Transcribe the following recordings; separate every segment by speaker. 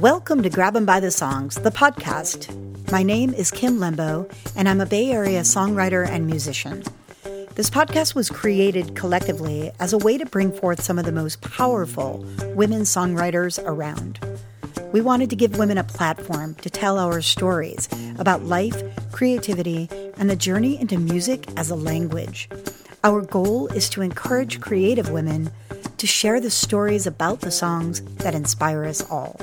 Speaker 1: Welcome to Grab 'em by the Songs, the podcast. My name is Kim Lembo, and I'm a Bay Area songwriter and musician. This podcast was created collectively as a way to bring forth some of the most powerful women songwriters around. We wanted to give women a platform to tell our stories about life, creativity, and the journey into music as a language. Our goal is to encourage creative women to share the stories about the songs that inspire us all.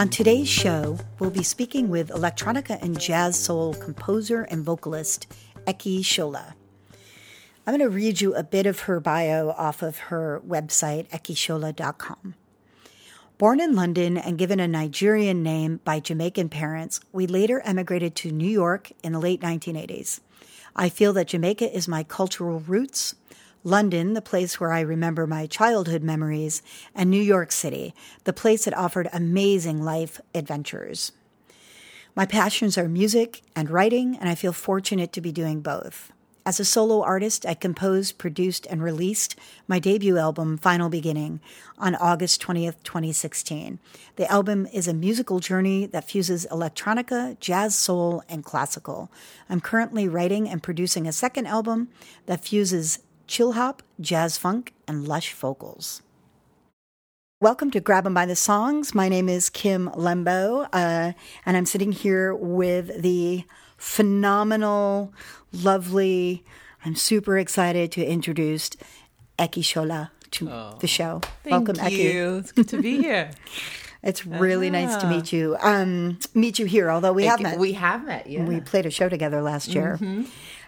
Speaker 1: On today's show, we'll be speaking with electronica and jazz soul composer and vocalist Eki Shola. I'm going to read you a bit of her bio off of her website, ekishola.com. Born in London and given a Nigerian name by Jamaican parents, we later emigrated to New York in the late 1980s. I feel that Jamaica is my cultural roots, London, the place where I remember my childhood memories, and New York City, the place that offered amazing life adventures. My passions are music and writing, and I feel fortunate to be doing both. As a solo artist, I composed, produced, and released my debut album, Final Beginning, on August 20th, 2016. The album is a musical journey that fuses electronica, jazz, soul, and classical. I'm currently writing and producing a second album that fuses chill hop, jazz funk, and lush vocals. Welcome to Grab 'em by the Songs. My name is Kim Lembo, uh, and I'm sitting here with the phenomenal, lovely, I'm super excited to introduce Eki Shola to oh, the show.
Speaker 2: Welcome,
Speaker 1: Eki.
Speaker 2: You. It's good to be here.
Speaker 1: it's really ah. nice to meet you. Um, meet you here, although we it, have met.
Speaker 2: We have met, yeah.
Speaker 1: We played a show together last year. Mm-hmm.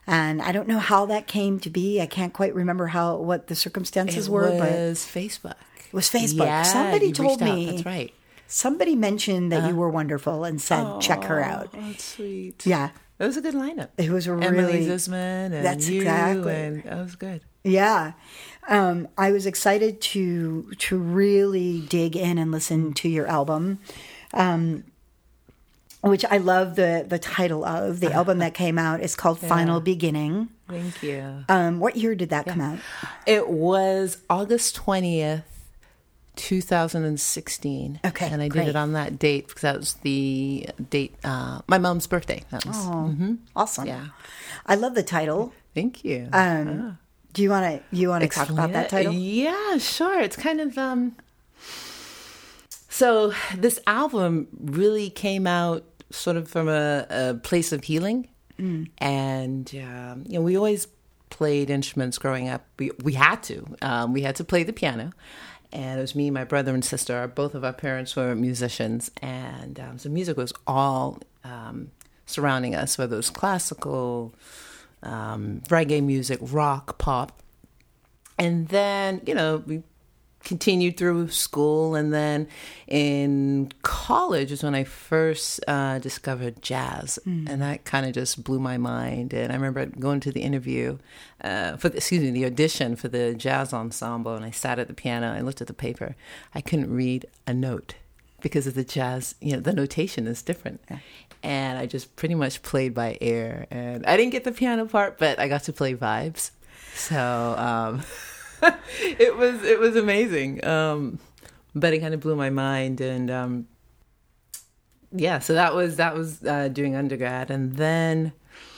Speaker 1: And I don't know how that came to be. I can't quite remember how what the circumstances
Speaker 2: it
Speaker 1: were.
Speaker 2: It
Speaker 1: was
Speaker 2: Facebook.
Speaker 1: It was Facebook.
Speaker 2: Yeah,
Speaker 1: Somebody told
Speaker 2: me. That's right.
Speaker 1: Somebody mentioned that uh, you were wonderful and said,
Speaker 2: oh,
Speaker 1: check her out.
Speaker 2: Oh, that's sweet.
Speaker 1: Yeah.
Speaker 2: It was a good lineup.
Speaker 1: It was a
Speaker 2: Emily
Speaker 1: really
Speaker 2: Zisman and
Speaker 1: that's
Speaker 2: you
Speaker 1: exactly.
Speaker 2: and that was good.
Speaker 1: Yeah. Um, I was excited to to really dig in and listen to your album. Um, which I love the the title of the album that came out. is called yeah. Final Beginning.
Speaker 2: Thank you.
Speaker 1: Um, what year did that yeah. come out?
Speaker 2: It was August twentieth, two thousand and sixteen.
Speaker 1: Okay,
Speaker 2: and I
Speaker 1: great.
Speaker 2: did it on that date because that was the date uh, my mom's birthday. That was
Speaker 1: oh, mm-hmm. awesome.
Speaker 2: Yeah,
Speaker 1: I love the title.
Speaker 2: Thank
Speaker 1: you. Um, Do you want to you want to talk about that title?
Speaker 2: Yeah, sure. It's kind of um. So this album really came out sort of from a, a place of healing. Mm. And, um, you know, we always played instruments growing up. We, we had to. Um, we had to play the piano. And it was me, my brother, and sister. Both of our parents were musicians. And um, so music was all um, surrounding us, whether it was classical, um, reggae music, rock, pop. And then, you know, we continued through school and then in college is when i first uh, discovered jazz. Mm. and that kind of just blew my mind. And i remember going to the interview uh, for the, excuse me the audition for the jazz ensemble and i sat at the piano i looked at the paper. I couldn't read a note because of the jazz you know the notation is different. Yeah. and i just pretty much played by ear. And i didn't get the piano part but i got to play vibes. So um, it was it was amazing. Um, but it kind of blew my mind, and um, yeah, so that was that was uh, doing undergrad, and then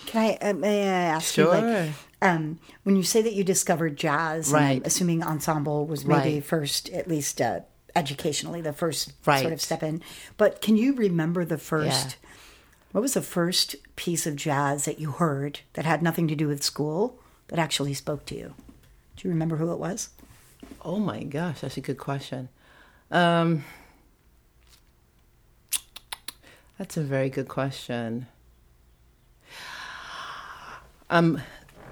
Speaker 1: can I uh, may I ask
Speaker 2: sure.
Speaker 1: you like um, when you say that you discovered jazz,
Speaker 2: right?
Speaker 1: assuming ensemble was maybe
Speaker 2: right.
Speaker 1: first, at least uh, educationally, the first
Speaker 2: right.
Speaker 1: sort of step in. But can you remember the first?
Speaker 2: Yeah.
Speaker 1: What was the first piece of jazz that you heard that had nothing to do with school that actually spoke to you? Do you remember who it was?
Speaker 2: Oh my gosh, that's a good question. Um, that's a very good question. I'm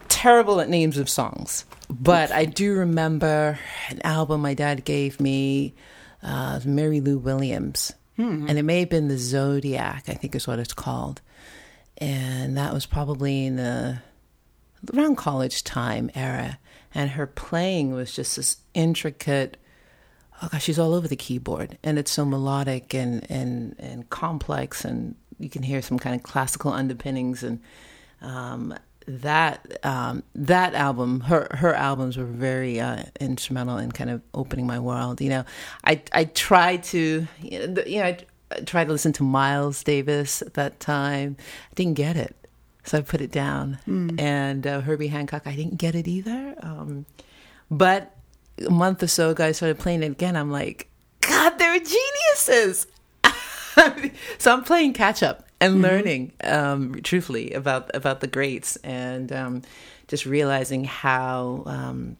Speaker 2: terrible at names of songs, but I do remember an album my dad gave me, uh, Mary Lou Williams,
Speaker 1: hmm.
Speaker 2: and it may have been the Zodiac, I think is what it's called, and that was probably in the around college time era and her playing was just this intricate oh gosh she's all over the keyboard and it's so melodic and and and complex and you can hear some kind of classical underpinnings and um, that um, that album, her her albums were very uh, instrumental in kind of opening my world. You know, I I tried to you know, you know I, I tried to listen to Miles Davis at that time. I didn't get it, so I put it down.
Speaker 1: Hmm.
Speaker 2: And uh, Herbie Hancock, I didn't get it either. Um, but a month or so ago, I started playing it again. I'm like, God, they're geniuses. so I'm playing catch up and learning, um, truthfully, about about the greats, and um, just realizing how um,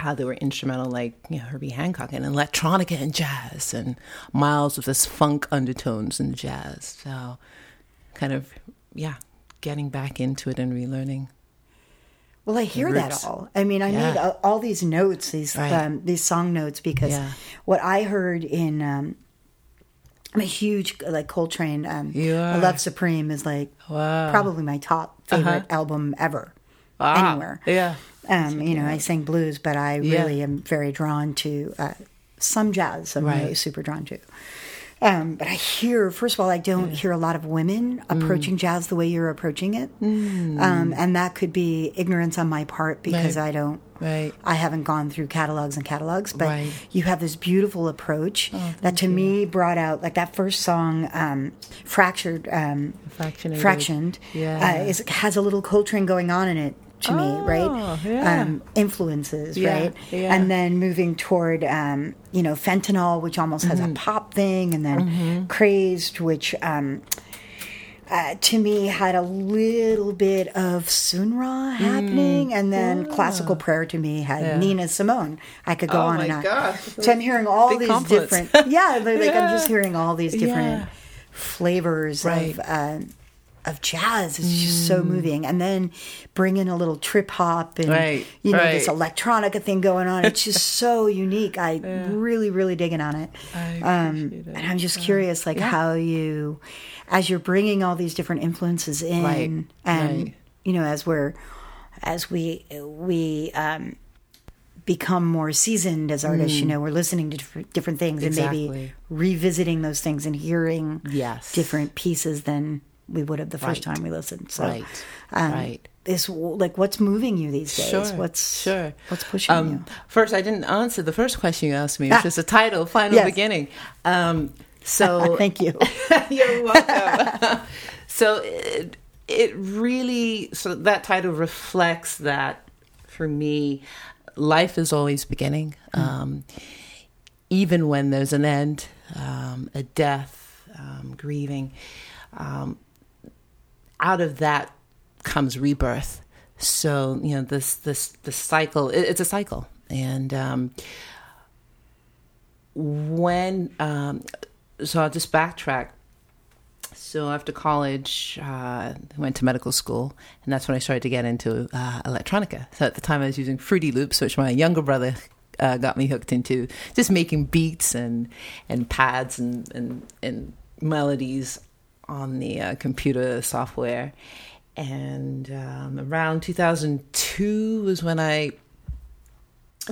Speaker 2: how they were instrumental, like you know Herbie Hancock and electronica and jazz, and Miles with this funk undertones and jazz. So, kind of, yeah, getting back into it and relearning.
Speaker 1: Well, I hear that all. I mean, I
Speaker 2: Yeah.
Speaker 1: made all, all these notes, these
Speaker 2: Right.
Speaker 1: um, these song notes, because
Speaker 2: Yeah.
Speaker 1: what I heard in um, I'm a huge like Coltrane. Um, I. Love Supreme is like
Speaker 2: Wow.
Speaker 1: probably my top favorite
Speaker 2: Uh-huh.
Speaker 1: album ever,
Speaker 2: Ah,
Speaker 1: anywhere.
Speaker 2: Yeah.
Speaker 1: Um, you know, I sing blues, but I
Speaker 2: Yeah.
Speaker 1: really am very drawn to uh, some jazz. I'm really super drawn to. Um, but I hear, first of all, I don't hear a lot of women
Speaker 2: Mm.
Speaker 1: approaching jazz the way you're approaching it, um, and that could be ignorance on my part because
Speaker 2: Right.
Speaker 1: I don't.
Speaker 2: Right.
Speaker 1: I haven't gone through catalogs and catalogs, but
Speaker 2: Right. Oh,
Speaker 1: you have this beautiful approach that to me brought out like that first song, um, "Fractured," um,
Speaker 2: Fractionated.
Speaker 1: fractioned,
Speaker 2: Yeah.
Speaker 1: uh, is, has a little Coltrane going on in it to me,
Speaker 2: Oh,
Speaker 1: right?
Speaker 2: yeah.
Speaker 1: Um, influences,
Speaker 2: Yeah,
Speaker 1: right?
Speaker 2: yeah.
Speaker 1: And then moving toward, um, you know, fentanyl, which almost has
Speaker 2: Mm-hmm.
Speaker 1: a pop thing, and then crazed, which. Um, uh, to me, had a little bit of Sun Ra happening, and then classical prayer to me had
Speaker 2: Mm. Yeah.
Speaker 1: Nina Simone. I could go
Speaker 2: Oh
Speaker 1: on
Speaker 2: my
Speaker 1: and on.
Speaker 2: gosh.
Speaker 1: So I'm hearing all
Speaker 2: Big
Speaker 1: these different, yeah, like, like I'm just hearing all these different
Speaker 2: Yeah.
Speaker 1: flavors
Speaker 2: Right.
Speaker 1: of uh, of jazz. is just so moving, and then bring in a little trip hop and
Speaker 2: Right,
Speaker 1: you know this
Speaker 2: right.
Speaker 1: electronica thing going on. It's just so unique. I really, really digging on it. Um,
Speaker 2: it.
Speaker 1: and I'm just curious, like
Speaker 2: yeah.
Speaker 1: how you, as you're bringing all these different influences in,
Speaker 2: Right,
Speaker 1: and you know, as we're, as we we um, become more seasoned as artists, you know, we're listening to different, different things and maybe
Speaker 2: Mm.
Speaker 1: Revisiting those things and hearing
Speaker 2: Yes.
Speaker 1: different pieces than we would have the first
Speaker 2: Right.
Speaker 1: time we listened. So,
Speaker 2: Right,
Speaker 1: um,
Speaker 2: right.
Speaker 1: This like what's moving you these days?
Speaker 2: Sure.
Speaker 1: What's
Speaker 2: sure?
Speaker 1: What's pushing
Speaker 2: um,
Speaker 1: you?
Speaker 2: First, I didn't answer the first question you asked me, which
Speaker 1: Ah.
Speaker 2: is the title, "Final
Speaker 1: Yes.
Speaker 2: Beginning." Um, so
Speaker 1: Thank you.
Speaker 2: You're welcome. so it, it really so that title reflects that for me, life is always beginning. Um, even when there's an end, um, a death, um, grieving, um, out of that comes rebirth. So you know this this the cycle. It, it's a cycle, and um, when um, so I'll just backtrack. So after college, uh, went to medical school, and that's when I started to get into uh, electronica. So at the time, I was using Fruity Loops, which my younger brother uh, got me hooked into, just making beats and and pads and and, and melodies on the uh, computer software. And um, around 2002 was when I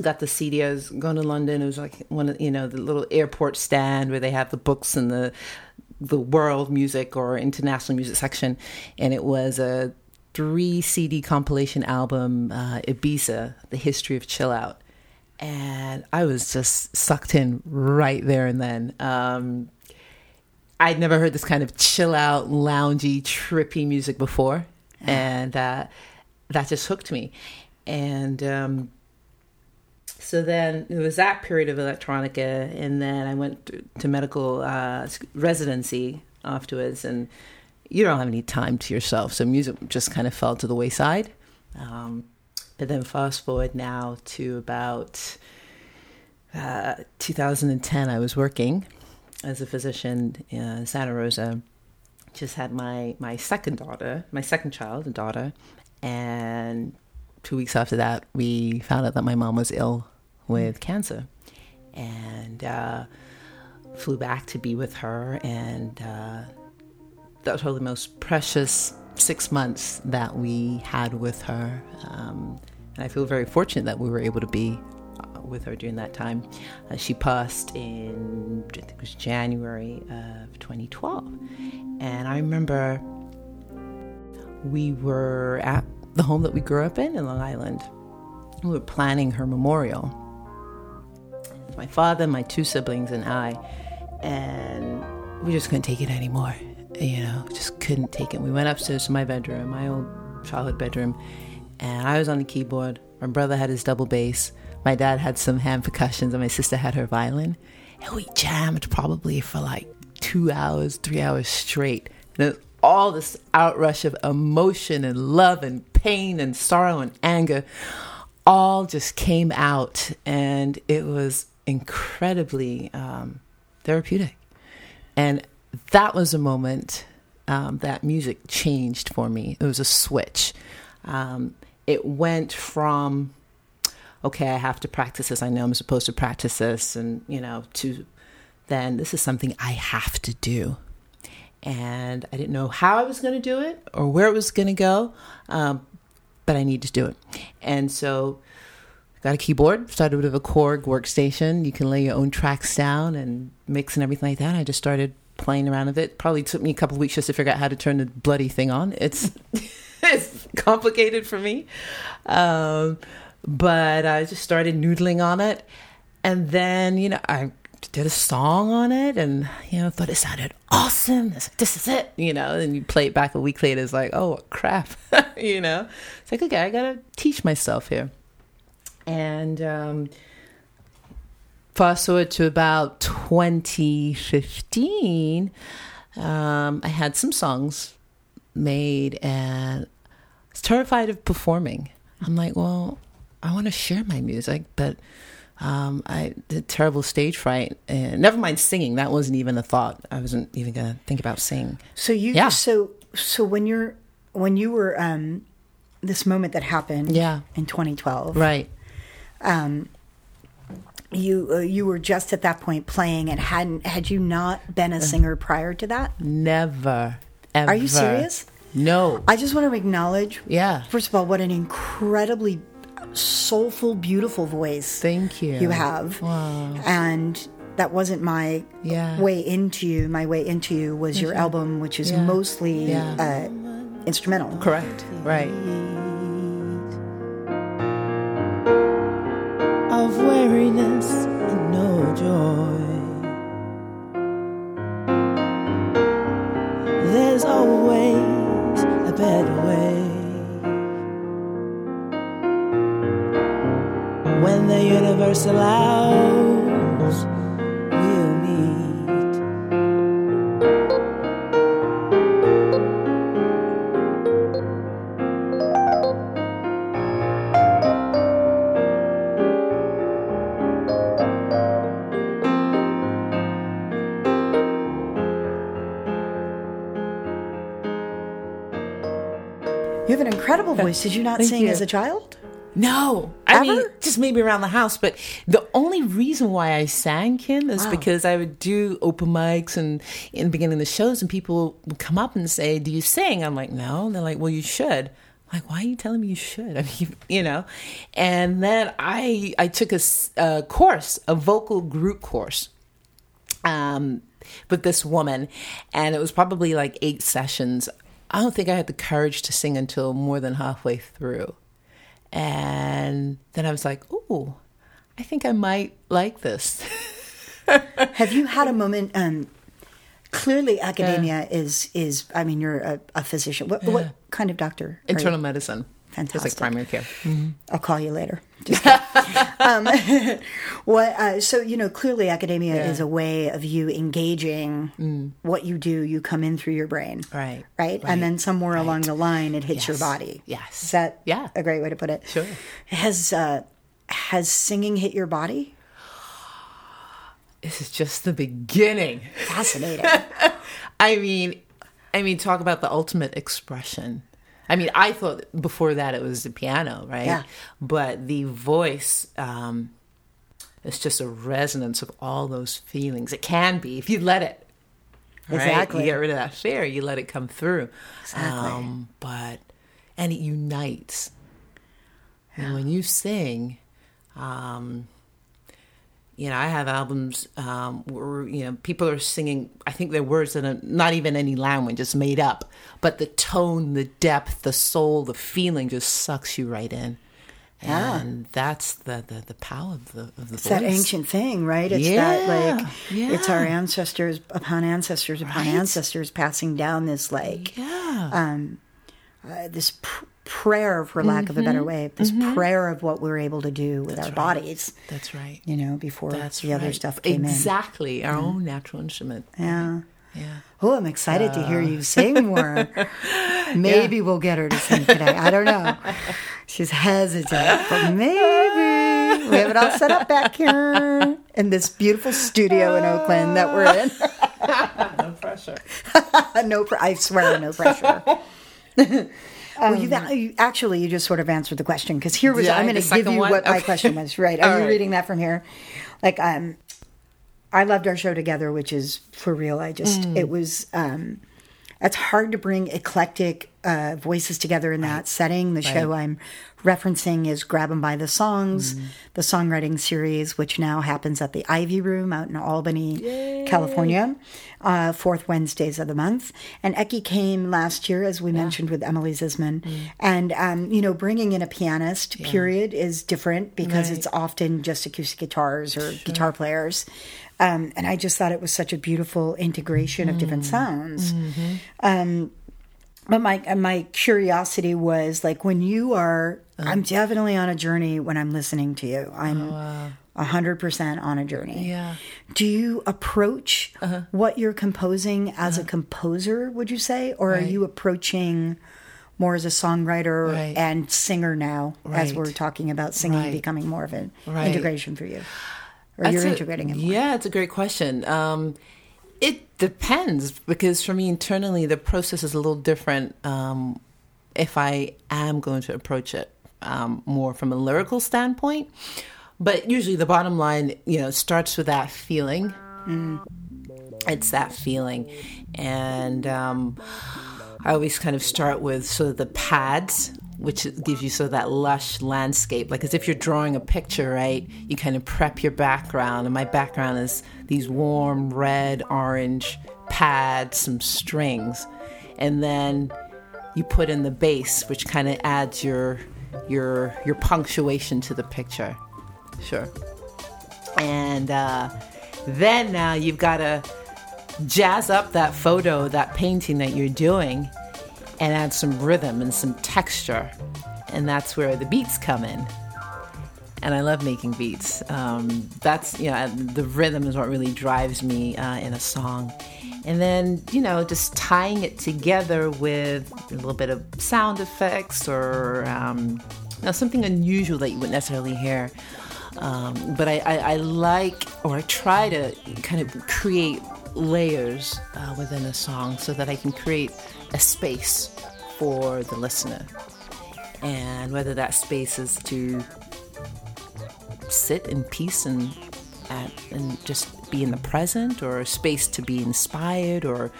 Speaker 2: got the CD. I was going to London. It was like one of you know the little airport stand where they have the books and the the world music or international music section, and it was a three CD compilation album, uh, Ibiza: The History of Chill Out, and I was just sucked in right there and then. Um, I'd never heard this kind of chill out, loungy, trippy music before, and uh, that just hooked me. And um, so then it was that period of electronica, and then I went to, to medical uh, residency afterwards, and you don't have any time to yourself, so music just kind of fell to the wayside. Um, but then fast forward now to about uh, 2010, I was working as a physician in Santa Rosa. Just had my my second daughter, my second child, a daughter, and two weeks after that, we found out that my mom was ill with cancer, and uh, flew back to be with her. And uh, that was probably the most precious six months that we had with her. Um, and I feel very fortunate that we were able to be uh, with her during that time. Uh, she passed in I think it was January of 2012, and I remember we were at the home that we grew up in in Long Island. We were planning her memorial. My father, my two siblings, and I, and we just couldn't take it anymore. You know, just couldn't take it. We went upstairs to my bedroom, my old childhood bedroom, and I was on the keyboard. My brother had his double bass. My dad had some hand percussions, and my sister had her violin. And we jammed probably for like two hours, three hours straight. And all this outrush of emotion and love and pain and sorrow and anger all just came out. And it was incredibly um, therapeutic. And that was a moment um, that music changed for me. It was a switch. Um, it went from, okay, I have to practice this. I know I'm supposed to practice this, and, you know, to then this is something I have to do. And I didn't know how I was going to do it or where it was going to go, um, but I need to do it. And so got a keyboard, started with a Korg workstation. You can lay your own tracks down and mix and everything like that. I just started playing around with it. Probably took me a couple weeks just to figure out how to turn the bloody thing on. It's it's complicated for me, um, but I just started noodling on it, and then you know I did a song on it, and you know thought it sounded awesome. This is it, you know. And you play it back a week later, it's like, oh crap, you know. It's like okay, I gotta teach myself here, and. Um, fast forward to about 2015, um, I had some songs made and I was terrified of performing. I'm like, well, I want to share my music, but um, I did terrible stage fright. And never mind singing; that wasn't even a thought. I wasn't even gonna think about singing.
Speaker 1: So you,
Speaker 2: Yeah.
Speaker 1: so so when you're when you were um, this moment that happened,
Speaker 2: Yeah.
Speaker 1: in 2012,
Speaker 2: Right?
Speaker 1: Um, you uh, you were just at that point playing and hadn't had you not been a singer prior to that?
Speaker 2: Never. Ever.
Speaker 1: Are you serious?
Speaker 2: No.
Speaker 1: I just want to acknowledge,
Speaker 2: Yeah.
Speaker 1: first of all, what an incredibly soulful, beautiful voice
Speaker 2: Thank you.
Speaker 1: you have,
Speaker 2: Wow.
Speaker 1: and that wasn't my
Speaker 2: Yeah.
Speaker 1: way into you. My way into you was your album, which is
Speaker 2: Yeah.
Speaker 1: mostly
Speaker 2: Yeah.
Speaker 1: uh, instrumental.
Speaker 2: Correct. Right. Of weariness and no joy. Universe allows, we'll meet.
Speaker 1: You have an incredible voice. Did you not
Speaker 2: Thank
Speaker 1: sing
Speaker 2: you.
Speaker 1: as a child?
Speaker 2: No, I mean just maybe around the house. But the only reason why I sang Kim is
Speaker 1: Wow.
Speaker 2: because I would do open mics and in the beginning of the shows, and people would come up and say, "Do you sing?" I'm like, "No." And they're like, "Well, you should." I'm like, why are you telling me you should? I mean, you know. And then I I took a course, a vocal group course, um, with this woman, and it was probably like eight sessions. I don't think I had the courage to sing until more than halfway through. And then I was like, "Ooh, I think I might like this."
Speaker 1: Have you had a moment? Um, clearly, academia is is. I mean, you're a, a physician. What, what kind of doctor?
Speaker 2: Internal medicine. It's
Speaker 1: Fantastic.
Speaker 2: like primary care.
Speaker 1: I'll call you later. Just um, what? Uh, so you know, clearly, academia
Speaker 2: Yeah. Mm.
Speaker 1: is a way of you engaging what you do. You come in through your brain,
Speaker 2: Right,
Speaker 1: Right,
Speaker 2: right,
Speaker 1: and then somewhere along the line, it hits your body.
Speaker 2: Yes.
Speaker 1: is that
Speaker 2: Yeah.
Speaker 1: a great way to put it?
Speaker 2: Sure.
Speaker 1: Has uh, has singing hit your body?
Speaker 2: This is just the beginning.
Speaker 1: Fascinating.
Speaker 2: I mean, I mean, talk about the ultimate expression. I mean, I thought before that it was the piano, right?
Speaker 1: Yeah.
Speaker 2: But the voice, um, it's just a resonance of all those feelings. It can be if you let it. right?
Speaker 1: Exactly.
Speaker 2: You get rid of that fear. You let it come through.
Speaker 1: Exactly.
Speaker 2: Um, but and it unites. And when you sing, um, You know, I have albums um, where you know people are singing. I think they're words that are not even any language, just made up. But the tone, the depth, the soul, the feeling just sucks you right in.
Speaker 1: Yeah.
Speaker 2: And that's the, the, the power of the of the
Speaker 1: It's
Speaker 2: voice.
Speaker 1: that ancient thing, right? It's
Speaker 2: Yeah,
Speaker 1: that like it's our ancestors upon ancestors upon
Speaker 2: Right.
Speaker 1: ancestors passing down this like
Speaker 2: yeah.
Speaker 1: uh, this pr- prayer, for lack of a
Speaker 2: Mm-hmm.
Speaker 1: better way, this prayer of what we're able to do with our bodies.
Speaker 2: that's right.
Speaker 1: You know, before
Speaker 2: That's
Speaker 1: the other stuff came in.
Speaker 2: exactly our own natural instrument.
Speaker 1: Yeah.
Speaker 2: Yeah.
Speaker 1: Oh, I'm excited to hear you sing more. Maybe we'll get her to sing today. I don't know. She's hesitant, but maybe. We have it all set up back here in this beautiful studio in Oakland that we're in.
Speaker 2: No pressure.
Speaker 1: no, pr- I swear, no pressure. Well, you've you, actually you just sort of answered the question because here was
Speaker 2: I?
Speaker 1: I'm going to give you
Speaker 2: one?
Speaker 1: what my question was. Right? Are
Speaker 2: All
Speaker 1: you
Speaker 2: right.
Speaker 1: reading that from here? Like, um, I loved our show together, which is for real. I just
Speaker 2: Mm.
Speaker 1: it was. um It's hard to bring eclectic uh, voices together in that setting. The show I'm referencing is Grab 'em by the Songs,
Speaker 2: Mm.
Speaker 1: the songwriting series, which now happens at the Ivy Room out in Albany, California, uh, fourth Wednesdays of the month. And Eki came last year, as we mentioned with Emily Zisman.
Speaker 2: Mm.
Speaker 1: And, um, you know, bringing in a pianist, period, is different because
Speaker 2: Right.
Speaker 1: it's often just acoustic guitars or guitar players. Um, and I just thought it was such a beautiful integration of
Speaker 2: Mm.
Speaker 1: different sounds.
Speaker 2: Mm-hmm.
Speaker 1: Um, but my my curiosity was like when you are,
Speaker 2: Uh-huh.
Speaker 1: I'm definitely on a journey when I'm listening to you. I'm a hundred percent on a journey.
Speaker 2: Oh, Yeah.
Speaker 1: Do you approach
Speaker 2: Uh-huh.
Speaker 1: what you're composing as a composer? Would you say, or are you approaching more as a songwriter
Speaker 2: Right.
Speaker 1: and singer now, as we're talking about singing
Speaker 2: Right.
Speaker 1: becoming more of an
Speaker 2: Right.
Speaker 1: integration for you, or
Speaker 2: That's
Speaker 1: you're
Speaker 2: a-
Speaker 1: integrating it more?
Speaker 2: Yeah, it's a great question. Um, it depends because for me internally, the process is a little different. Um, if I am going to approach it um, more from a lyrical standpoint, but usually the bottom line, you know, starts with that feeling. It's that feeling, and um, I always kind of start with sort of the pads, which gives you sort of that lush landscape, like as if you're drawing a picture, right? You kind of prep your background, and my background is these warm red, orange pads, some strings, and then you put in the bass, which kind of adds your your your punctuation to the picture. Sure. And uh, then now you've got to jazz up that photo, that painting that you're doing, and add some rhythm and some texture. And that's where the beats come in. And I love making beats. Um, that's, you know, the rhythm is what really drives me uh, in a song. And then, you know, just tying it together with a little bit of sound effects or um, you know, something unusual that you wouldn't necessarily hear. Um, but I, I, I like or I try to kind of create layers uh, within a song so that I can create a space for the listener. And whether that space is to sit in peace and at, and just be in the present, or a space to be inspired, or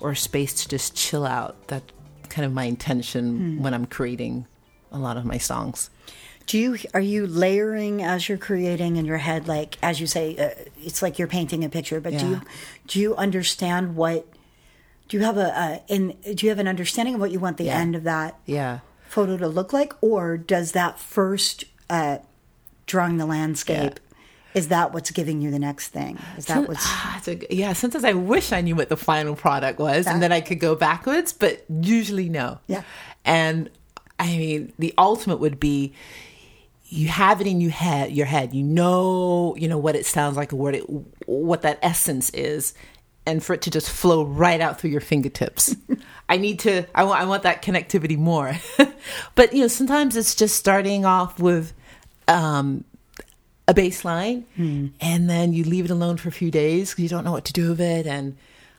Speaker 2: or a space to just chill out. That kind of my intention when I'm creating a lot of my songs.
Speaker 1: Do you are you layering as you're creating in your head, like as you say, uh, it's like you're painting a picture. But do you do you understand what? Do you have a, a in? Do you have an understanding of what you want the
Speaker 2: Yeah.
Speaker 1: end of that
Speaker 2: Yeah.
Speaker 1: photo to look like, or does that first uh, drawing the landscape? Is that what's giving you the next thing? Is that what's
Speaker 2: Ah, a- yeah, sometimes I wish I knew what the final product was and then I could go backwards, but usually no.
Speaker 1: Yeah.
Speaker 2: And I mean, the ultimate would be you have it in your head, your head. You know, you know what it sounds like, what it, what that essence is, and for it to just flow right out through your fingertips. I need to. I want. I want that connectivity more. but you know, sometimes it's just starting off with. Um, a bass line and then you leave it alone for a few days because you don't know what to do with it. And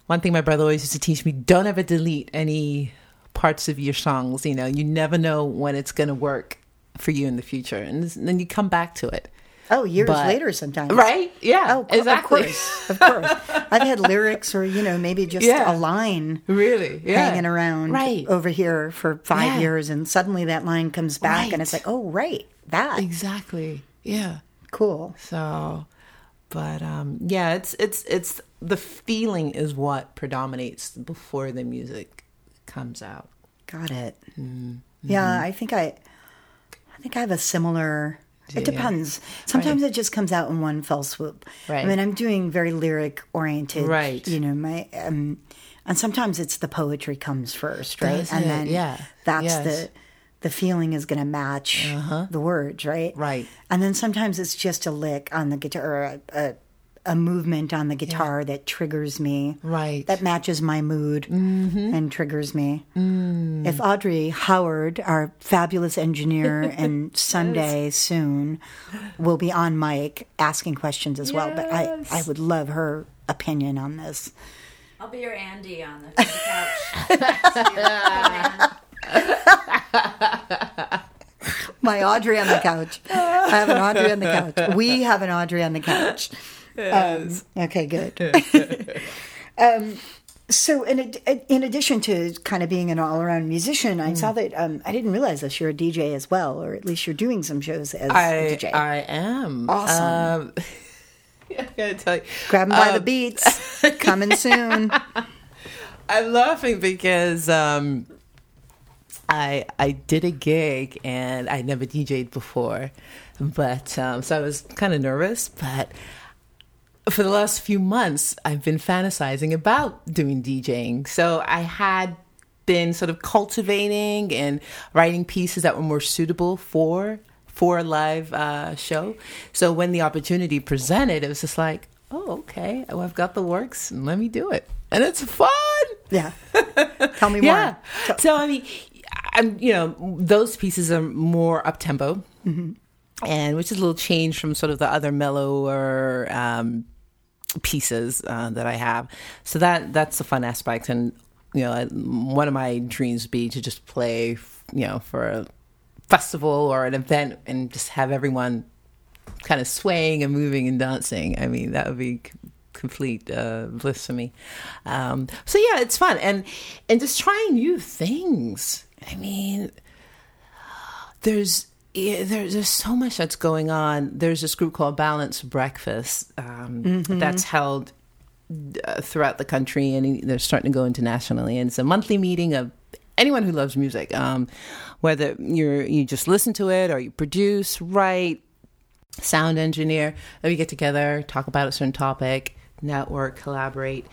Speaker 2: one thing my brother always used to teach me don't ever delete any parts of your songs. You know, you never know when it's going to work for you in the future. And then you come back to it.
Speaker 1: Oh years
Speaker 2: But-
Speaker 1: later sometimes
Speaker 2: Right? Yeah.
Speaker 1: Oh,
Speaker 2: exactly.
Speaker 1: Of course, of course. I've had lyrics, or you know, maybe just
Speaker 2: Yeah.
Speaker 1: a line
Speaker 2: Really? Yeah.
Speaker 1: hanging around
Speaker 2: Right.
Speaker 1: over here for five
Speaker 2: Yeah.
Speaker 1: years, and suddenly that line comes back, and it's like, oh, right, that
Speaker 2: Exactly. Yeah.
Speaker 1: cool.
Speaker 2: So, but um, yeah, it's it's it's the feeling is what predominates before the music comes out.
Speaker 1: Got it.
Speaker 2: Mm-hmm.
Speaker 1: Yeah, I think I, I think I have a similar. It
Speaker 2: Yeah.
Speaker 1: depends. Sometimes it just comes out in one fell swoop.
Speaker 2: Right.
Speaker 1: I mean, I'm doing very lyric oriented.
Speaker 2: Right.
Speaker 1: You know, my um, and sometimes it's the poetry comes first, right? And
Speaker 2: it?
Speaker 1: then
Speaker 2: Yeah.
Speaker 1: that's
Speaker 2: Yes.
Speaker 1: the the feeling is going to match the words, right?
Speaker 2: Uh-huh. Right.
Speaker 1: And then sometimes it's just a lick on the guitar or a, a, a movement on the guitar that triggers me.
Speaker 2: Right.
Speaker 1: That matches my mood mm-hmm. and triggers me. Mm. If Audrey Howard, our fabulous engineer and Sunday soon, will be on mic asking questions as well, but I, I would love her opinion on this.
Speaker 3: I'll be your Andy on the, the couch.
Speaker 1: My Audrey on the couch. I have an Audrey on the couch. We have an Audrey on the couch. Um, okay, good. um, so, in in addition to kind of being an all around musician, I saw that um, I didn't realize this. You're a DJ as well, or at least you're doing some shows as a
Speaker 2: I
Speaker 1: DJ.
Speaker 2: I am
Speaker 1: Awesome.
Speaker 2: Um, I gotta tell you,
Speaker 1: Grab 'em by the
Speaker 2: um,
Speaker 1: beats. Coming soon.
Speaker 2: I'm laughing because um, I I did a gig and I never DJ'd before, but um, so I was kind of nervous. But for the last few months, I've been fantasizing about doing DJing. So I had been sort of cultivating and writing pieces that were more suitable for for a live uh, show. So when the opportunity presented, it was just like, oh, okay, well, I've got the works, and let me do it, and it's fun.
Speaker 1: Yeah. Tell me more.
Speaker 2: Yeah. So I mean, I'm you know those pieces are more up tempo, and which is a little change from sort of the other mellower um, pieces uh, that I have. So that that's the fun aspect, and you know, I- one of my dreams would be to just play, you know, for a festival or an event and just have everyone kind of swaying and moving and dancing. I mean, that would be complete uh, bliss for me. Um, so yeah, it's fun and and just trying new things. I mean, there's yeah, there's there's so much that's going on. There's this group called Balanced Breakfast um, that's held uh, throughout the country, and they're starting to go internationally. And it's a monthly meeting of anyone who loves music, um, whether you're you just listen to it or you produce, write, sound engineer. Then we get together, talk about a certain topic, network, collaborate.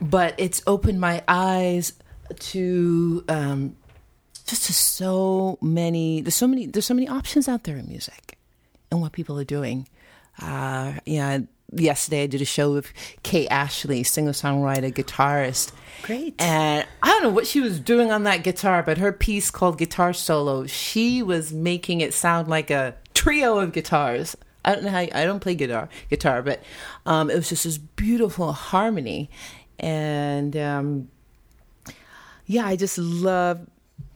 Speaker 2: But it's opened my eyes to um, just so many. There's so many. There's so many options out there in music, and what people are doing. Uh, yeah. Yesterday, I did a show with Kate Ashley, singer songwriter, guitarist.
Speaker 1: Great.
Speaker 2: And I don't know what she was doing on that guitar, but her piece called Guitar Solo, she was making it sound like a trio of guitars. I don't know how I don't play guitar, guitar, but um, it was just this beautiful harmony, and um, yeah, I just love.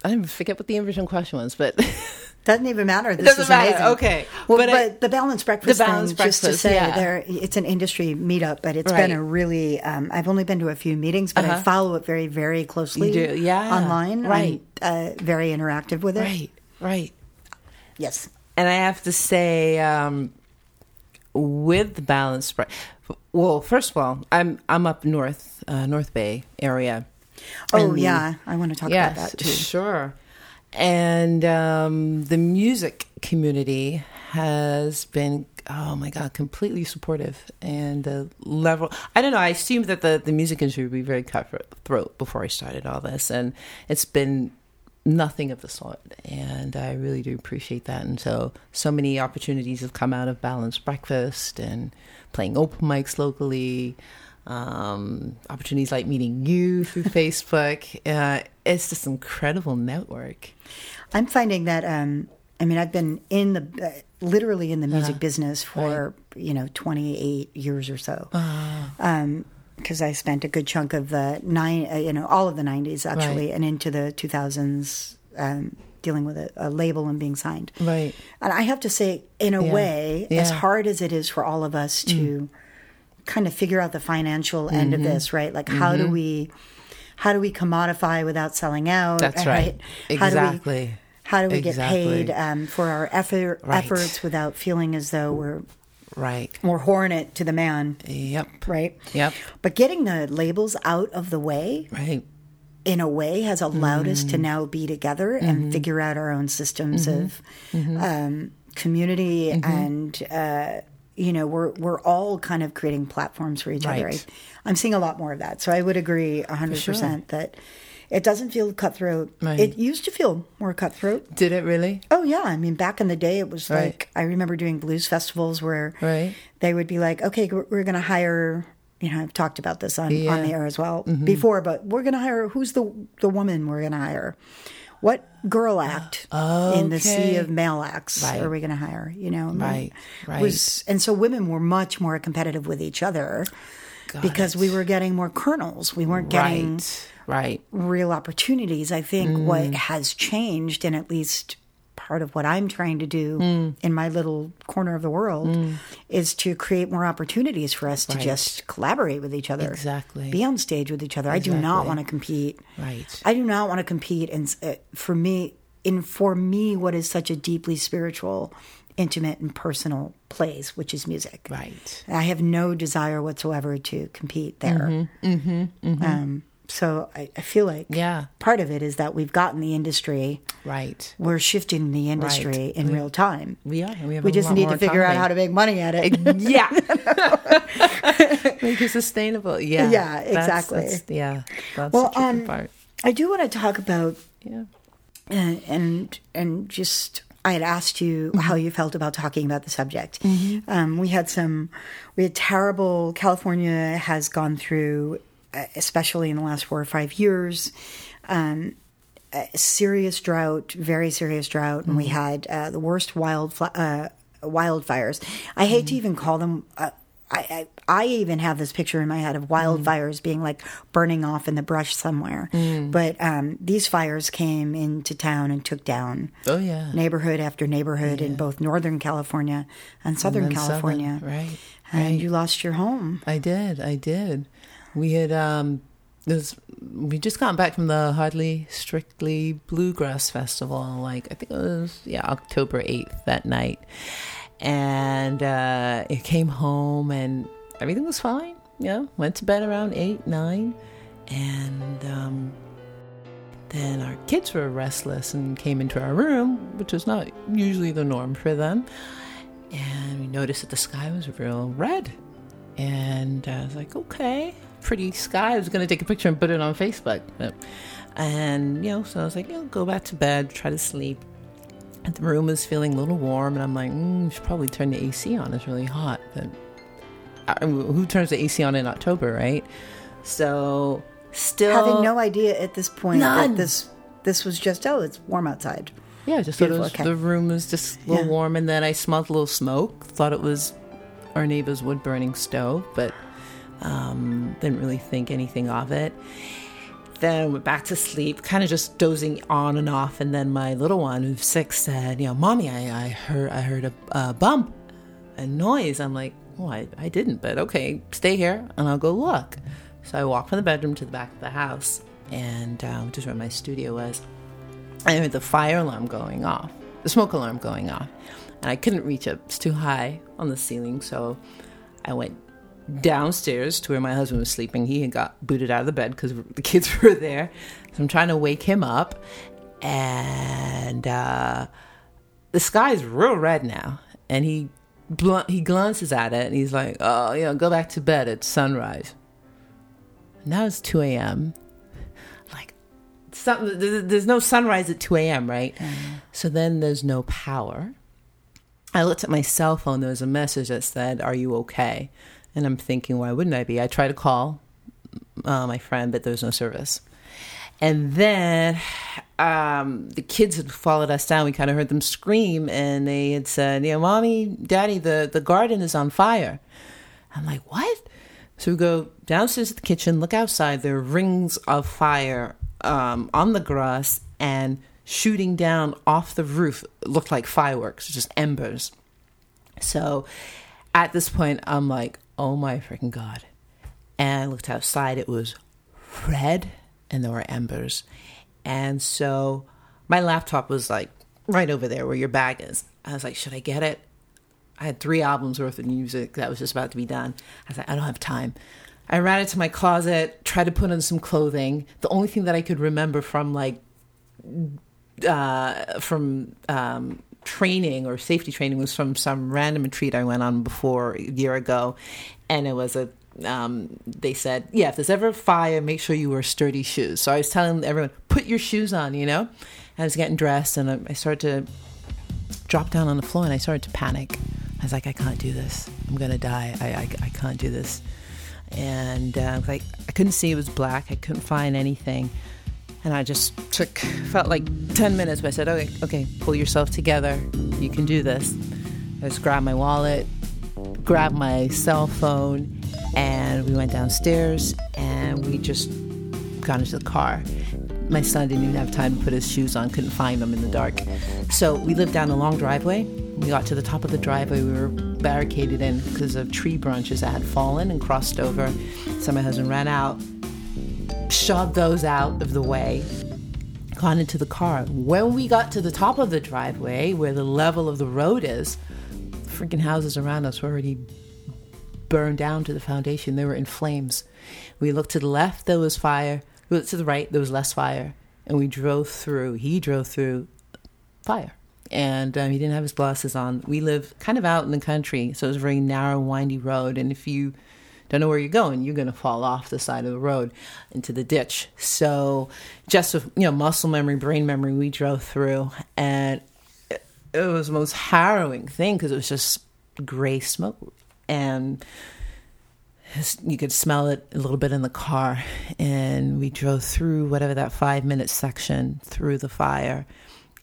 Speaker 2: I forget what the original question was, but
Speaker 1: Doesn't even matter. This
Speaker 2: doesn't
Speaker 1: is
Speaker 2: matter.
Speaker 1: amazing.
Speaker 2: Okay.
Speaker 1: Well,
Speaker 2: But
Speaker 1: but,
Speaker 2: I-
Speaker 1: the balanced breakfast
Speaker 2: The Balanced
Speaker 1: thing, just to say,
Speaker 2: yeah.
Speaker 1: there it's an industry meetup, but it's
Speaker 2: Right.
Speaker 1: been a really. Um, I've only been to a few meetings, but I
Speaker 2: Uh-huh.
Speaker 1: follow it very, very closely.
Speaker 2: You do, yeah.
Speaker 1: online,
Speaker 2: Right.
Speaker 1: I'm, uh, very interactive with it.
Speaker 2: right, right.
Speaker 1: Yes.
Speaker 2: and I have to say, um, with the balance, bre- well, first of all, I'm I'm up north, uh, North Bay area.
Speaker 1: Oh
Speaker 2: And
Speaker 1: yeah, I want to talk
Speaker 2: yes,
Speaker 1: about that too.
Speaker 2: sure. And um, the music community has been, oh my god, completely supportive. And the level, I don't know. I assumed that the the music industry would be very cutthroat before I started all this, and it's been nothing of the sort. And I really do appreciate that. And so, so many opportunities have come out of Balanced Breakfast and playing open mics locally. Um, opportunities like meeting you through Facebook. Uh, it's just incredible network.
Speaker 1: I'm finding that. Um, I mean, I've been in the uh, literally in the music business for you know 28 years or so. Because I spent a good chunk of the nine, uh, you know, all of the 90s actually,
Speaker 2: Right.
Speaker 1: and into the 2000s, um, dealing with a, a label and being signed.
Speaker 2: Right.
Speaker 1: And I have to say, in a
Speaker 2: Yeah.
Speaker 1: way, as
Speaker 2: Yeah. Mm.
Speaker 1: hard as it is for all of us to kind of figure out the financial end of this, right? Like, how do we, how do we commodify without selling out?
Speaker 2: Mm-hmm. That's right.
Speaker 1: How do we,
Speaker 2: Exactly.
Speaker 1: how do we
Speaker 2: Exactly.
Speaker 1: get paid um, for our effort,
Speaker 2: Right.
Speaker 1: efforts without feeling as though we're
Speaker 2: right.
Speaker 1: or hornet to the man,
Speaker 2: Yep.
Speaker 1: right?
Speaker 2: Yep.
Speaker 1: But getting the labels out of the way,
Speaker 2: Right.
Speaker 1: in a way, has allowed us
Speaker 2: Mm-hmm.
Speaker 1: to now be together and figure out our own systems of
Speaker 2: Mm-hmm.
Speaker 1: um, community, and uh, you know, we're we're all kind of creating platforms for each other.
Speaker 2: Right.
Speaker 1: I, I'm seeing a lot more of that, so I would agree hundred percent that. It doesn't feel cutthroat.
Speaker 2: Right.
Speaker 1: It used to feel more cutthroat.
Speaker 2: Did it really?
Speaker 1: Oh yeah, I mean back in the day it was
Speaker 2: Right.
Speaker 1: like I remember doing blues festivals where
Speaker 2: Right.
Speaker 1: they would be like, "Okay, we're, we're going to hire." You know, I've talked about this on,
Speaker 2: Yeah.
Speaker 1: on the air as well mm-hmm. before, but we're going to hire who's the the woman we're going to hire? What girl act in the sea of male acts
Speaker 2: Right.
Speaker 1: are we going to hire? You know,
Speaker 2: Right, right.
Speaker 1: Was and so women were much more competitive with each other
Speaker 2: Got
Speaker 1: because
Speaker 2: it.
Speaker 1: we were getting more kernels. We weren't getting
Speaker 2: Right. Right.
Speaker 1: real opportunities. I think
Speaker 2: Mm.
Speaker 1: what has changed, and at least part of what I'm trying to do
Speaker 2: Mm.
Speaker 1: in my little corner of the world, is to create more opportunities for us to just collaborate with each other.
Speaker 2: Exactly.
Speaker 1: Be on stage with each other. I do not want to compete.
Speaker 2: Right.
Speaker 1: I do not want to compete. And uh, for me, in for me, what is such a deeply spiritual, intimate, and personal place, which is music.
Speaker 2: Right.
Speaker 1: I have no desire whatsoever to compete there.
Speaker 2: Mm-hmm.
Speaker 1: Um, so I, I feel like
Speaker 2: Yeah.
Speaker 1: part of it is that we've gotten the industry,
Speaker 2: Right.
Speaker 1: we're shifting the industry
Speaker 2: Right.
Speaker 1: in real time.
Speaker 2: We are. We, have
Speaker 1: We just need to figure out how to make money at it.
Speaker 2: yeah. Make it sustainable. Yeah.
Speaker 1: Yeah, exactly.
Speaker 2: that's- yeah. That's
Speaker 1: Well, um,
Speaker 2: part.
Speaker 1: I do want to talk about
Speaker 2: Yeah.
Speaker 1: and and, and just I had asked you
Speaker 2: Mm-hmm.
Speaker 1: how you felt about talking about the subject. Um, we had some, we had terrible. California has gone through, uh, especially in the last four or five years, um, a serious drought, very serious drought, and we
Speaker 2: Mm-hmm.
Speaker 1: had uh, the worst wild uh, wildfires. I hate
Speaker 2: Mm-hmm.
Speaker 1: to even call them. Uh, I, I I even have this picture in my head of
Speaker 2: Mm-hmm.
Speaker 1: wildfires being like burning off in the brush somewhere.
Speaker 2: Mm.
Speaker 1: But um, these fires came into town and took down
Speaker 2: Oh yeah.
Speaker 1: neighborhood after neighborhood in both Northern California and Southern
Speaker 2: And
Speaker 1: California.
Speaker 2: Southern, right.
Speaker 1: And
Speaker 2: right.
Speaker 1: you lost your home.
Speaker 2: I did. I did. We had um this we just got back from the Hardly Strictly Bluegrass Festival like I think it was yeah, October 8th that night. And uh it came home and everything was fine. You know, went to bed around 8, 9 and um then our kids were restless and came into our room, which was not usually the norm for them. And we noticed that the sky was real red. And I was like, okay, pretty sky. I was going to take a picture and put it on Facebook. But, and, you know, so I was like, you know, go back to bed, try to sleep. And the room was feeling a little warm. And I'm like, mm, we should probably turn the AC on. It's really hot. But I, who turns the AC on in October, right? So still.
Speaker 1: Having no idea at this point
Speaker 2: None.
Speaker 1: that this this was just oh, it's warm outside.
Speaker 2: Yeah, just it was,
Speaker 1: okay.
Speaker 2: the room was just a little
Speaker 1: Yeah.
Speaker 2: warm, and then I smelled a little smoke. Thought it was our neighbor's wood burning stove, but um, didn't really think anything of it. Then went back to sleep, kind of just dozing on and off. And then my little one, who's six, said, "You know, mommy, I, I heard I heard a, a bump, a noise." I'm like, "Oh, I, I didn't, but okay, stay here, and I'll go look." So I walked from the bedroom to the back of the house, and uh, which is where my studio was. I heard the fire alarm going off, the smoke alarm going off, and I couldn't reach it. It's too high on the ceiling, so I went downstairs to where my husband was sleeping. He had got booted out of the bed because the kids were there. So I'm trying to wake him up, and uh, the sky's real red now. And he bl- he glances at it, and he's like, "Oh, you know, go back to bed. It's sunrise." Now it's 2 a.m. Like, some, there's no sunrise at 2 a.m., right? So then there's no power. I looked at my cell phone. There was a message that said, Are you okay? And I'm thinking, Why wouldn't I be? I try to call uh, my friend, but there's no service. And then um, the kids had followed us down. We kind of heard them scream, and they had said, "Yeah, mommy, daddy, the the garden is on fire." I'm like, "What?" So we go downstairs to the kitchen, look outside. There are rings of fire um, on the grass and shooting down off the roof. It looked like fireworks, just embers. So at this point, I'm like, "Oh my freaking god!" And I looked outside. It was red and there were embers. And so my laptop was like right over there where your bag is. I was like, should I get it? I had three albums worth of music that was just about to be done. I was like, I don't have time. I ran into my closet, tried to put on some clothing. The only thing that I could remember from like uh, from um, training or safety training was from some random retreat I went on before a year ago, and it was a. Um, they said, yeah, if there's ever a fire, make sure you wear sturdy shoes. So I was telling everyone, put your shoes on, you know. I was getting dressed, and I, I started to drop down on the floor, and I started to panic. I was like, I can't do this. I'm gonna die. I I, I can't do this. And uh, like, I couldn't see. It was black. I couldn't find anything. And I just took, felt like 10 minutes, but I said, okay, okay, pull yourself together. You can do this. I just grabbed my wallet, grabbed my cell phone, and we went downstairs and we just got into the car. My son didn't even have time to put his shoes on, couldn't find them in the dark. So we lived down a long driveway. We got to the top of the driveway. We were barricaded in because of tree branches that had fallen and crossed over. So my husband ran out, shoved those out of the way, got into the car. When we got to the top of the driveway, where the level of the road is, freaking houses around us were already burned down to the foundation. They were in flames. We looked to the left, there was fire. We looked to the right, there was less fire. And we drove through, he drove through fire. And um, he didn't have his glasses on. We live kind of out in the country, so it was a very narrow, windy road. And if you don't know where you're going, you're going to fall off the side of the road into the ditch. So, just with, you know, muscle memory, brain memory, we drove through, and it, it was the most harrowing thing because it was just gray smoke, and you could smell it a little bit in the car. And we drove through whatever that five minute section through the fire,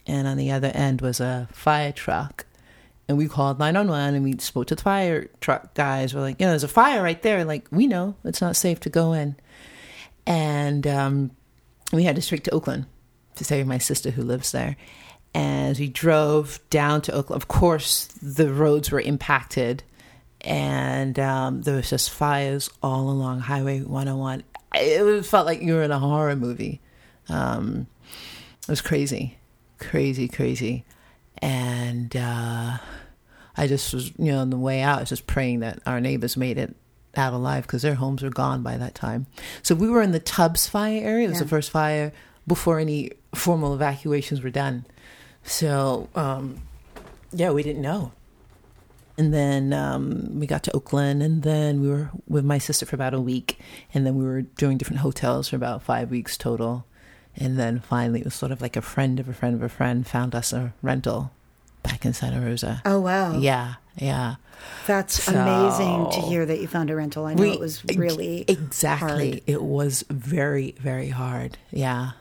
Speaker 2: and on the other end was a fire truck and we called 911 and we spoke to the fire truck guys. We're like, you know, there's a fire right there. Like, we know it's not safe to go in. And um, we had to streak to Oakland to save my sister who lives there. And we drove down to Oakland. Of course, the roads were impacted and um, there was just fires all along Highway 101. It felt like you were in a horror movie. Um, it was crazy, crazy, crazy and uh, I just was, you know, on the way out, I was just praying that our neighbors made it out alive because their homes were gone by that time. So we were in the Tubbs fire area. It was yeah. the first fire before any formal evacuations were done. So, um, yeah, we didn't know. And then um, we got to Oakland, and then we were with my sister for about a week, and then we were doing different hotels for about five weeks total. And then finally, it was sort of like a friend of a friend of a friend found us a rental back in Santa Rosa.
Speaker 1: Oh, wow.
Speaker 2: Yeah, yeah.
Speaker 1: That's so, amazing to hear that you found a rental. I know we, it was really
Speaker 2: exactly.
Speaker 1: Hard.
Speaker 2: It was very, very hard. Yeah.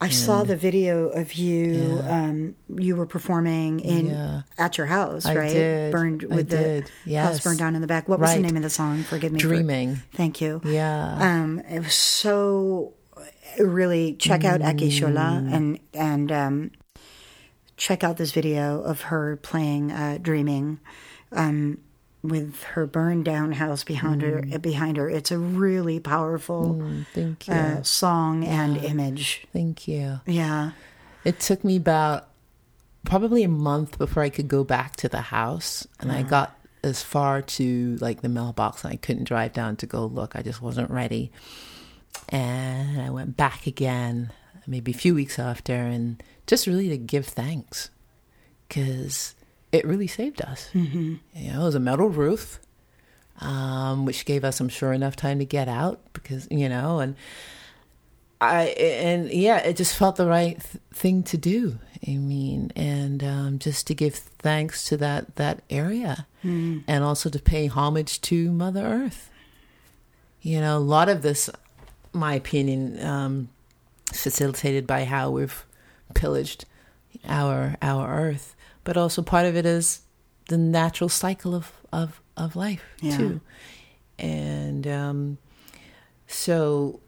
Speaker 1: I and, saw the video of you. Yeah. Um, you were performing in yeah. at your house, right?
Speaker 2: Did.
Speaker 1: Burned with
Speaker 2: I
Speaker 1: the
Speaker 2: yes.
Speaker 1: house burned down in the back. What was right. the name of the song? Forgive me.
Speaker 2: Dreaming.
Speaker 1: For, thank you.
Speaker 2: Yeah.
Speaker 1: Um, it was so really check out Ekishola mm. and and um, check out this video of her playing uh, "Dreaming" um, with her burned down house behind mm. her. Behind her, it's a really powerful
Speaker 2: mm,
Speaker 1: uh, song yeah. and image.
Speaker 2: Thank you.
Speaker 1: Yeah,
Speaker 2: it took me about probably a month before I could go back to the house, and uh I got as far to like the mailbox, and I couldn't drive down to go look. I just wasn't ready. And I went back again, maybe a few weeks after, and just really to give thanks because it really saved us.
Speaker 1: Mm-hmm.
Speaker 2: You know, it was a metal roof, um, which gave us, I'm sure, enough time to get out because, you know, and I, and yeah, it just felt the right th- thing to do. I mean, and um, just to give thanks to that, that area
Speaker 1: mm.
Speaker 2: and also to pay homage to Mother Earth. You know, a lot of this my opinion, um, facilitated by how we've pillaged our our earth, but also part of it is the natural cycle of of of life
Speaker 1: yeah.
Speaker 2: too, and um, so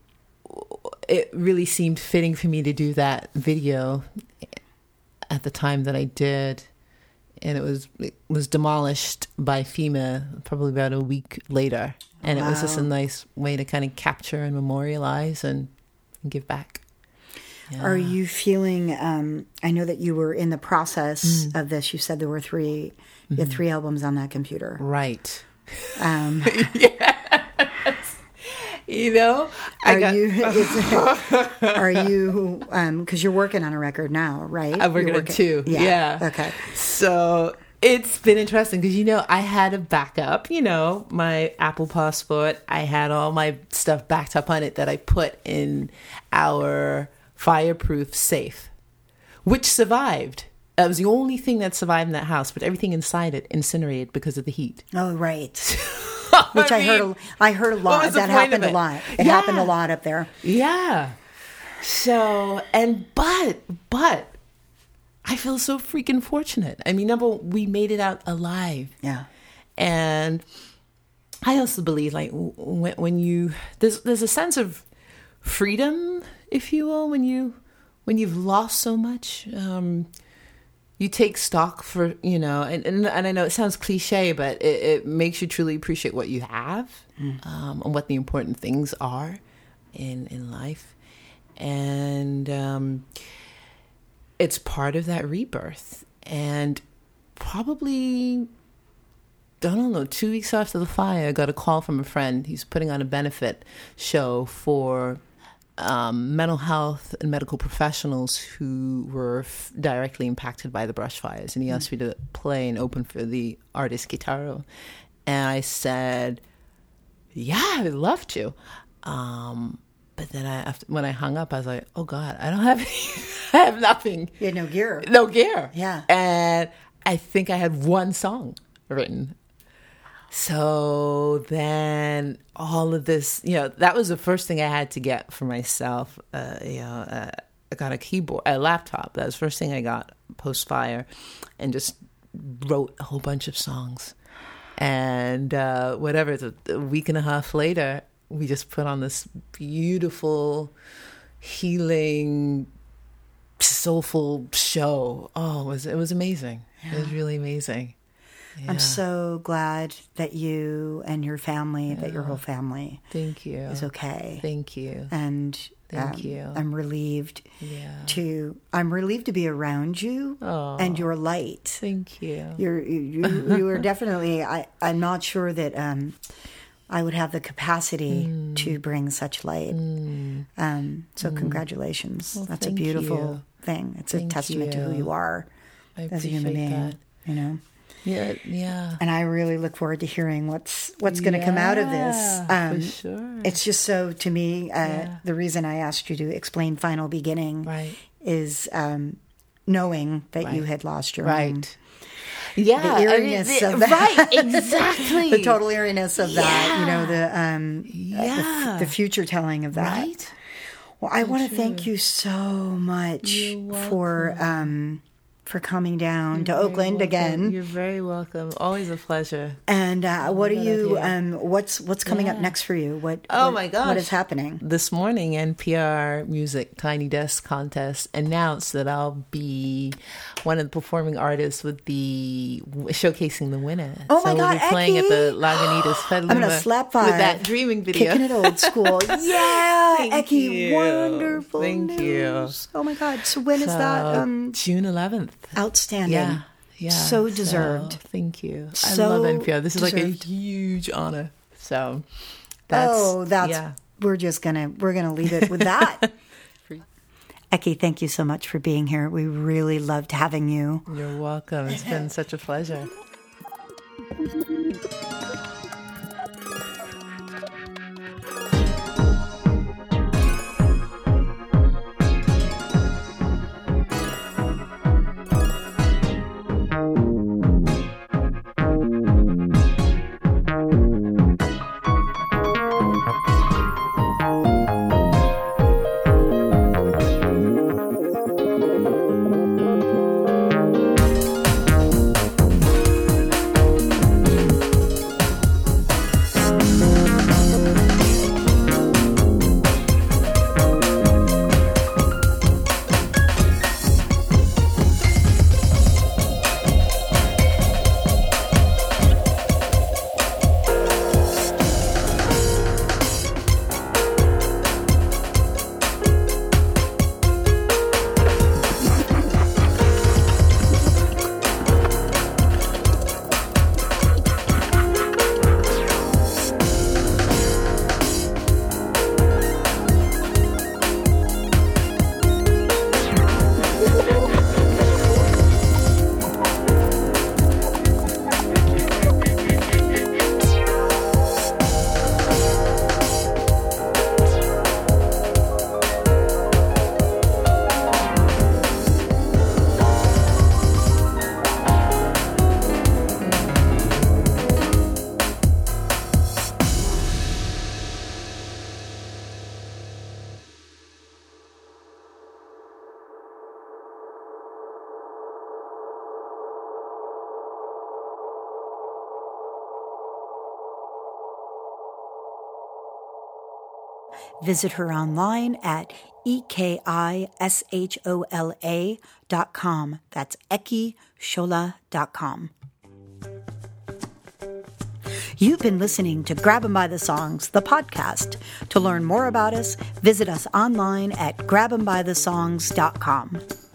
Speaker 2: it really seemed fitting for me to do that video at the time that I did and it was it was demolished by FEMA probably about a week later. And wow. it was just a nice way to kind of capture and memorialize and, and give back.
Speaker 1: Are you feeling? Um, I know that you were in the process of this. You said there were 3 you had three albums on that computer.
Speaker 2: Right.
Speaker 1: Um,
Speaker 2: You know, I
Speaker 1: are
Speaker 2: got,
Speaker 1: you? Is, are you? Because you're working on a record now, right?
Speaker 2: I'm working
Speaker 1: You're
Speaker 2: on two.
Speaker 1: Yeah.
Speaker 2: Yeah.
Speaker 1: Okay.
Speaker 2: So it's been interesting because you know I had a backup. You know my Apple Passport. I had all my stuff backed up on it that I put in our fireproof safe, which survived. That was the only thing that survived in that house, but everything inside it incinerated because of the heat.
Speaker 1: Oh, right. Which I, heard.
Speaker 2: mean,
Speaker 1: A, I heard a lot. That happened a lot. It happened a lot up there.
Speaker 2: Yeah. So and but but I feel so freaking fortunate. I mean, number one, we made it out alive.
Speaker 1: Yeah.
Speaker 2: And I also believe like when when you there's there's a sense of freedom, if you will, when you when you've lost so much. Um, you take stock for you know, and and, and I know it sounds cliche, but it, it makes you truly appreciate what you have um, and what the important things are in in life, and um, it's part of that rebirth. And probably I don't know, two weeks after the fire, I got a call from a friend. He's putting on a benefit show for um, mental health and medical professionals who were f- directly impacted by the brush fires. And he asked me to play and open for the artist Kitaro. And I said, yeah, I'd love to. Um, but then I, after, when I hung up, I was like, oh God, I don't have any, I have nothing
Speaker 1: You had no gear.
Speaker 2: no gear.
Speaker 1: Yeah.
Speaker 2: And I think I had one song written. So then all of this, you know, that was the first thing I had to get for myself. Uh, you know, uh, I got a keyboard, a laptop. That was the first thing I got post fire, and just wrote a whole bunch of songs. And uh, whatever, it's a, a week and a half later, we just put on this beautiful, healing, soulful show. Oh, it was it was amazing. It was really amazing.
Speaker 1: I'm so glad that you and your family, that your whole family
Speaker 2: Thank you.
Speaker 1: is okay.
Speaker 2: Thank you.
Speaker 1: and
Speaker 2: Thank
Speaker 1: um,
Speaker 2: you.
Speaker 1: I'm relieved
Speaker 2: Yeah.
Speaker 1: to. I'm relieved to be around you
Speaker 2: Oh.
Speaker 1: and your light.
Speaker 2: Thank you.
Speaker 1: You're you, you are definitely. I I'm not sure that um, I would have the capacity
Speaker 2: Hmm.
Speaker 1: to bring such light. Um, so congratulations. That's a beautiful
Speaker 2: you.
Speaker 1: thing. It's a
Speaker 2: Thank
Speaker 1: testament to who
Speaker 2: you.
Speaker 1: you are
Speaker 2: I
Speaker 1: as a human being.
Speaker 2: that.
Speaker 1: You know.
Speaker 2: Yeah, yeah.
Speaker 1: and I really look forward to hearing what's what's going to come out of this. Um,
Speaker 2: sure.
Speaker 1: It's just so to me. Uh,
Speaker 2: Yeah.
Speaker 1: The reason I asked you to explain final beginning
Speaker 2: Right.
Speaker 1: is um, knowing that you had lost your.
Speaker 2: Right. Yeah.
Speaker 1: The
Speaker 2: I mean,
Speaker 1: eeriness
Speaker 2: the-
Speaker 1: of that.
Speaker 2: Right, exactly.
Speaker 1: The total eeriness of that, you know, the um, uh, the,
Speaker 2: Yeah.
Speaker 1: f- the future telling of that.
Speaker 2: Right?
Speaker 1: Well, I want to thank you so much for um, for coming down to
Speaker 2: You're very
Speaker 1: Oakland
Speaker 2: welcome.
Speaker 1: again.
Speaker 2: You're very welcome. Always a pleasure.
Speaker 1: And uh, what are you? Um, what's what's coming up next for you? What?
Speaker 2: Oh
Speaker 1: what-
Speaker 2: my gosh.
Speaker 1: What is happening?
Speaker 2: This morning, NPR Music Tiny Desk Contest announced that I'll be one of the performing artists with the showcasing the winner.
Speaker 1: Oh my
Speaker 2: so
Speaker 1: God,
Speaker 2: we'll be playing at the Lagunitas
Speaker 1: I'm gonna slap five
Speaker 2: with that dreaming video.
Speaker 1: Kicking it old school. yeah,
Speaker 2: Thank
Speaker 1: Eki,
Speaker 2: you.
Speaker 1: wonderful.
Speaker 2: Thank you.
Speaker 1: news. Oh my God. So when is that? Um,
Speaker 2: June 11th.
Speaker 1: Outstanding.
Speaker 2: Yeah. Yeah.
Speaker 1: So deserved.
Speaker 2: thank you. I
Speaker 1: So
Speaker 2: love NPR. This is like a huge honor. So that's
Speaker 1: oh, that's.
Speaker 2: yeah.
Speaker 1: We're just gonna we're gonna leave it with that. Eki, thank you so much for being here. We really loved having you.
Speaker 2: You're welcome. It's been such a pleasure.
Speaker 1: Visit her online at E-K-I-S-H-O-L-A dot com. That's dot com. You've been listening to Grab 'em by the Songs, the podcast. To learn more about us, visit us online at grabembythesongs.com.